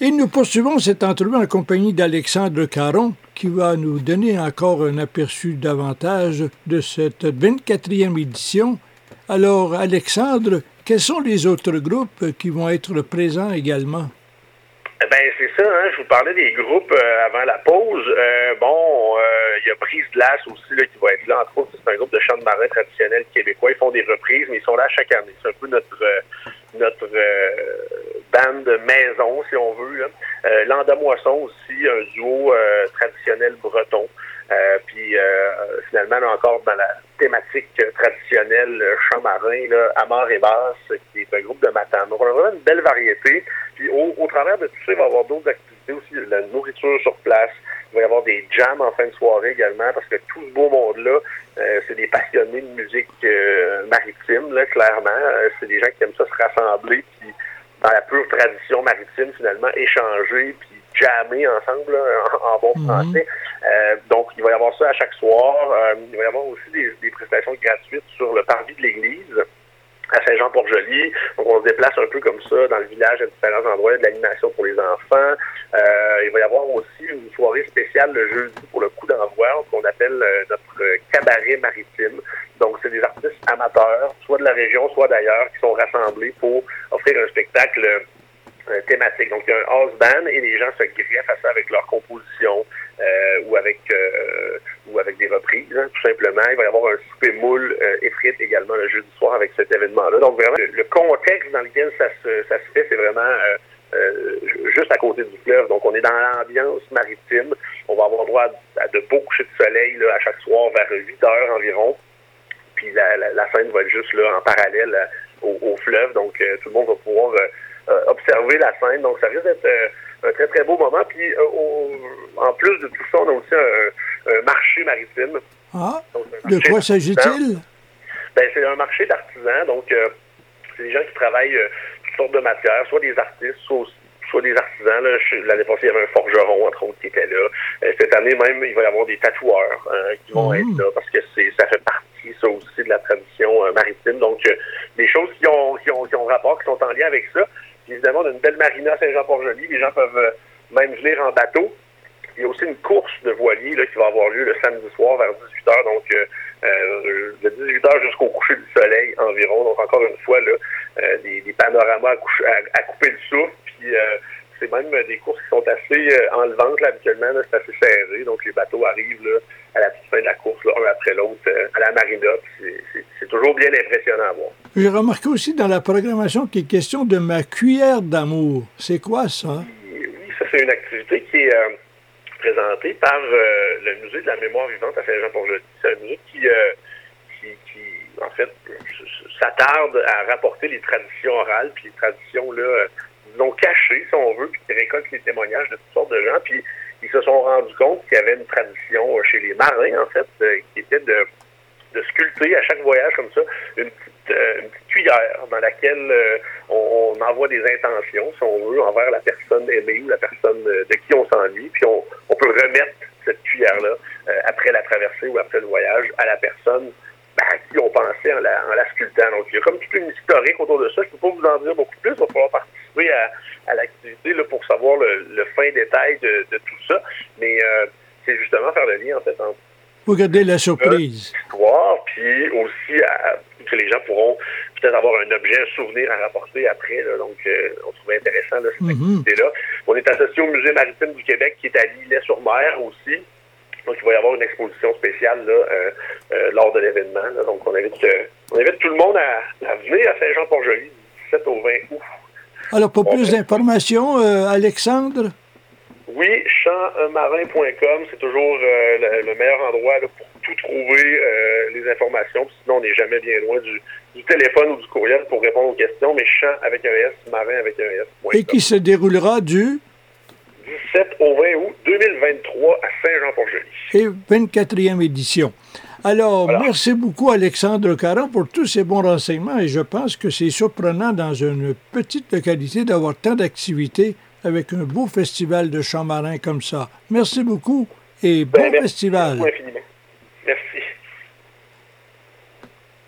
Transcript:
Et nous poursuivons cette entrevue en compagnie d'Alexandre Caron, qui va nous donner encore un aperçu davantage de cette 24e édition. Alors, Alexandre, quels sont les autres groupes qui vont être présents également? Ben c'est ça, hein, je vous parlais des groupes euh, avant la pause. Euh, bon, euh, il y a Brise Glace aussi là, qui va être là, entre autres, c'est un groupe de chants de marin traditionnels québécois. Ils font des reprises, mais ils sont là chaque année. C'est un peu notre notre bande maison, si on veut. Là. Landamoisson aussi, un duo traditionnel breton. Euh, puis euh, finalement, encore dans la thématique traditionnelle chant marin, là, Amar et Basse, qui est un groupe de matins. Donc, on a vraiment une belle variété. Puis au, au travers de tout ça, il va y avoir d'autres activités aussi, la nourriture sur place. Il va y avoir des jams en fin de soirée également, parce que tout ce beau monde-là, euh, c'est des passionnés de musique maritime, là, clairement. c'est des gens qui aiment ça se rassembler, puis dans la pure tradition maritime, finalement, échanger, puis jammer ensemble, en, bon mhm. français. Euh, donc, il va y avoir ça à chaque soir. Euh, il va y avoir aussi des, des prestations gratuites sur le parvis de l'église à Saint-Jean-Port-Joli. Donc, on se déplace un peu comme ça dans le village à différents endroits, de l'animation pour les enfants. Euh, il va y avoir aussi une soirée spéciale le jeudi pour le coup d'envoi, qu'on appelle euh, notre cabaret maritime. Donc, c'est des artistes amateurs, soit de la région, soit d'ailleurs, qui sont rassemblés pour spectacle euh, thématique. Donc, il y a un house band et les gens se greffent à ça avec leur composition euh, ou avec euh, ou avec des reprises, hein, tout simplement. Il va y avoir un souper moule et frites également le jeudi soir avec cet événement-là. Donc, vraiment, le, contexte dans lequel ça se, ça se fait, c'est vraiment juste à côté du fleuve. Donc, on est dans l'ambiance maritime. On va avoir droit à, de beaux couchers de soleil là, à chaque soir vers 8 heures environ. Puis la, la, scène va être juste là en parallèle au, fleuve. Donc, tout le monde va pouvoir euh, observer la scène. Donc, ça risque d'être euh, un très, très beau moment. Puis, euh, en plus de tout ça, on a aussi un, marché maritime. Ah, de quoi s'agit-il? Ben, c'est un marché d'artisans. Donc, c'est des gens qui travaillent toutes sortes de matières, soit des artistes, soit des artisans. L'année passée, il y avait un forgeron, entre autres, qui était là. cette année même, il va y avoir des tatoueurs hein, qui vont mmh. être là parce que c'est ça fait partie, ça aussi, de la tradition maritime. Donc, des choses qui ont, qui, ont, qui sont en lien avec ça évidemment, on a une belle marina à Saint-Jean-Port-Joli. Les gens peuvent euh, même venir en bateau. Il y a aussi une course de voiliers là, qui va avoir lieu le samedi soir vers 18h. Donc, euh, euh, de 18h jusqu'au coucher du soleil environ. Donc, encore une fois, là, des, panoramas à, couper le souffle. C'est même des courses qui sont assez enlevantes là, habituellement. C'est assez serré. Donc, les bateaux arrivent là, à la petite fin de la course, là, un après l'autre, à la marina. C'est toujours bien impressionnant à voir. J'ai remarqué aussi dans la programmation qu'il est question de ma cuillère d'amour. C'est quoi ça? Oui, ça c'est une activité qui est euh, présentée par euh, le Musée de la mémoire vivante à Saint-Jean-Port-Joli. C'est un musée euh, qui, qui, en fait, s'attarde à rapporter les traditions orales, puis les traditions, là, disons, cachées, si on veut, puis qui récoltent les témoignages de toutes sortes de gens. Puis ils se sont rendus compte qu'il y avait une tradition chez les marins, en fait, qui était de sculpter à chaque voyage comme ça une petite, euh, cuillère dans laquelle euh, on, envoie des intentions, si on veut, envers la personne aimée ou la personne euh, de qui on s'ennuie, puis on, peut remettre cette cuillère-là après la traversée ou après le voyage à la personne ben, à qui on pensait en la, sculptant. Donc, il y a comme toute une historique autour de ça. Je ne peux pas vous en dire beaucoup plus. Il va falloir à, à l'activité pour savoir le, le, fin détail de, de, tout ça. Mais c'est justement faire le lien, en fait, entre vous gardez la surprise. Histoire, puis aussi que les gens pourront peut-être avoir un objet, un souvenir à rapporter après. donc, euh, on trouvait intéressant cette mhm. activité-là. On est associé au Musée maritime du Québec qui est à Lillet-sur-Mer aussi. Donc, il va y avoir une exposition spéciale là, euh, euh, lors de l'événement. Donc, on invite, on invite tout le monde à, venir à Saint-Jean-Port-Joli du 17 au 20 août. Alors, pour plus d'informations, Alexandre? Oui, champmarin.com, c'est toujours euh, le, meilleur endroit pour tout trouver euh, les informations. Sinon, on n'est jamais bien loin du, téléphone ou du courriel pour répondre aux questions. Mais champ avec un S, marin avec un S. Et qui se déroulera du? 17 au 20 août 2023 à Saint-Jean-Port-Joli. Et 24e édition. Alors, merci beaucoup Alexandre Caron pour tous ces bons renseignements et je pense que c'est surprenant dans une petite localité d'avoir tant d'activités avec un beau festival de chants marins comme ça. Merci beaucoup et bon ben, festival.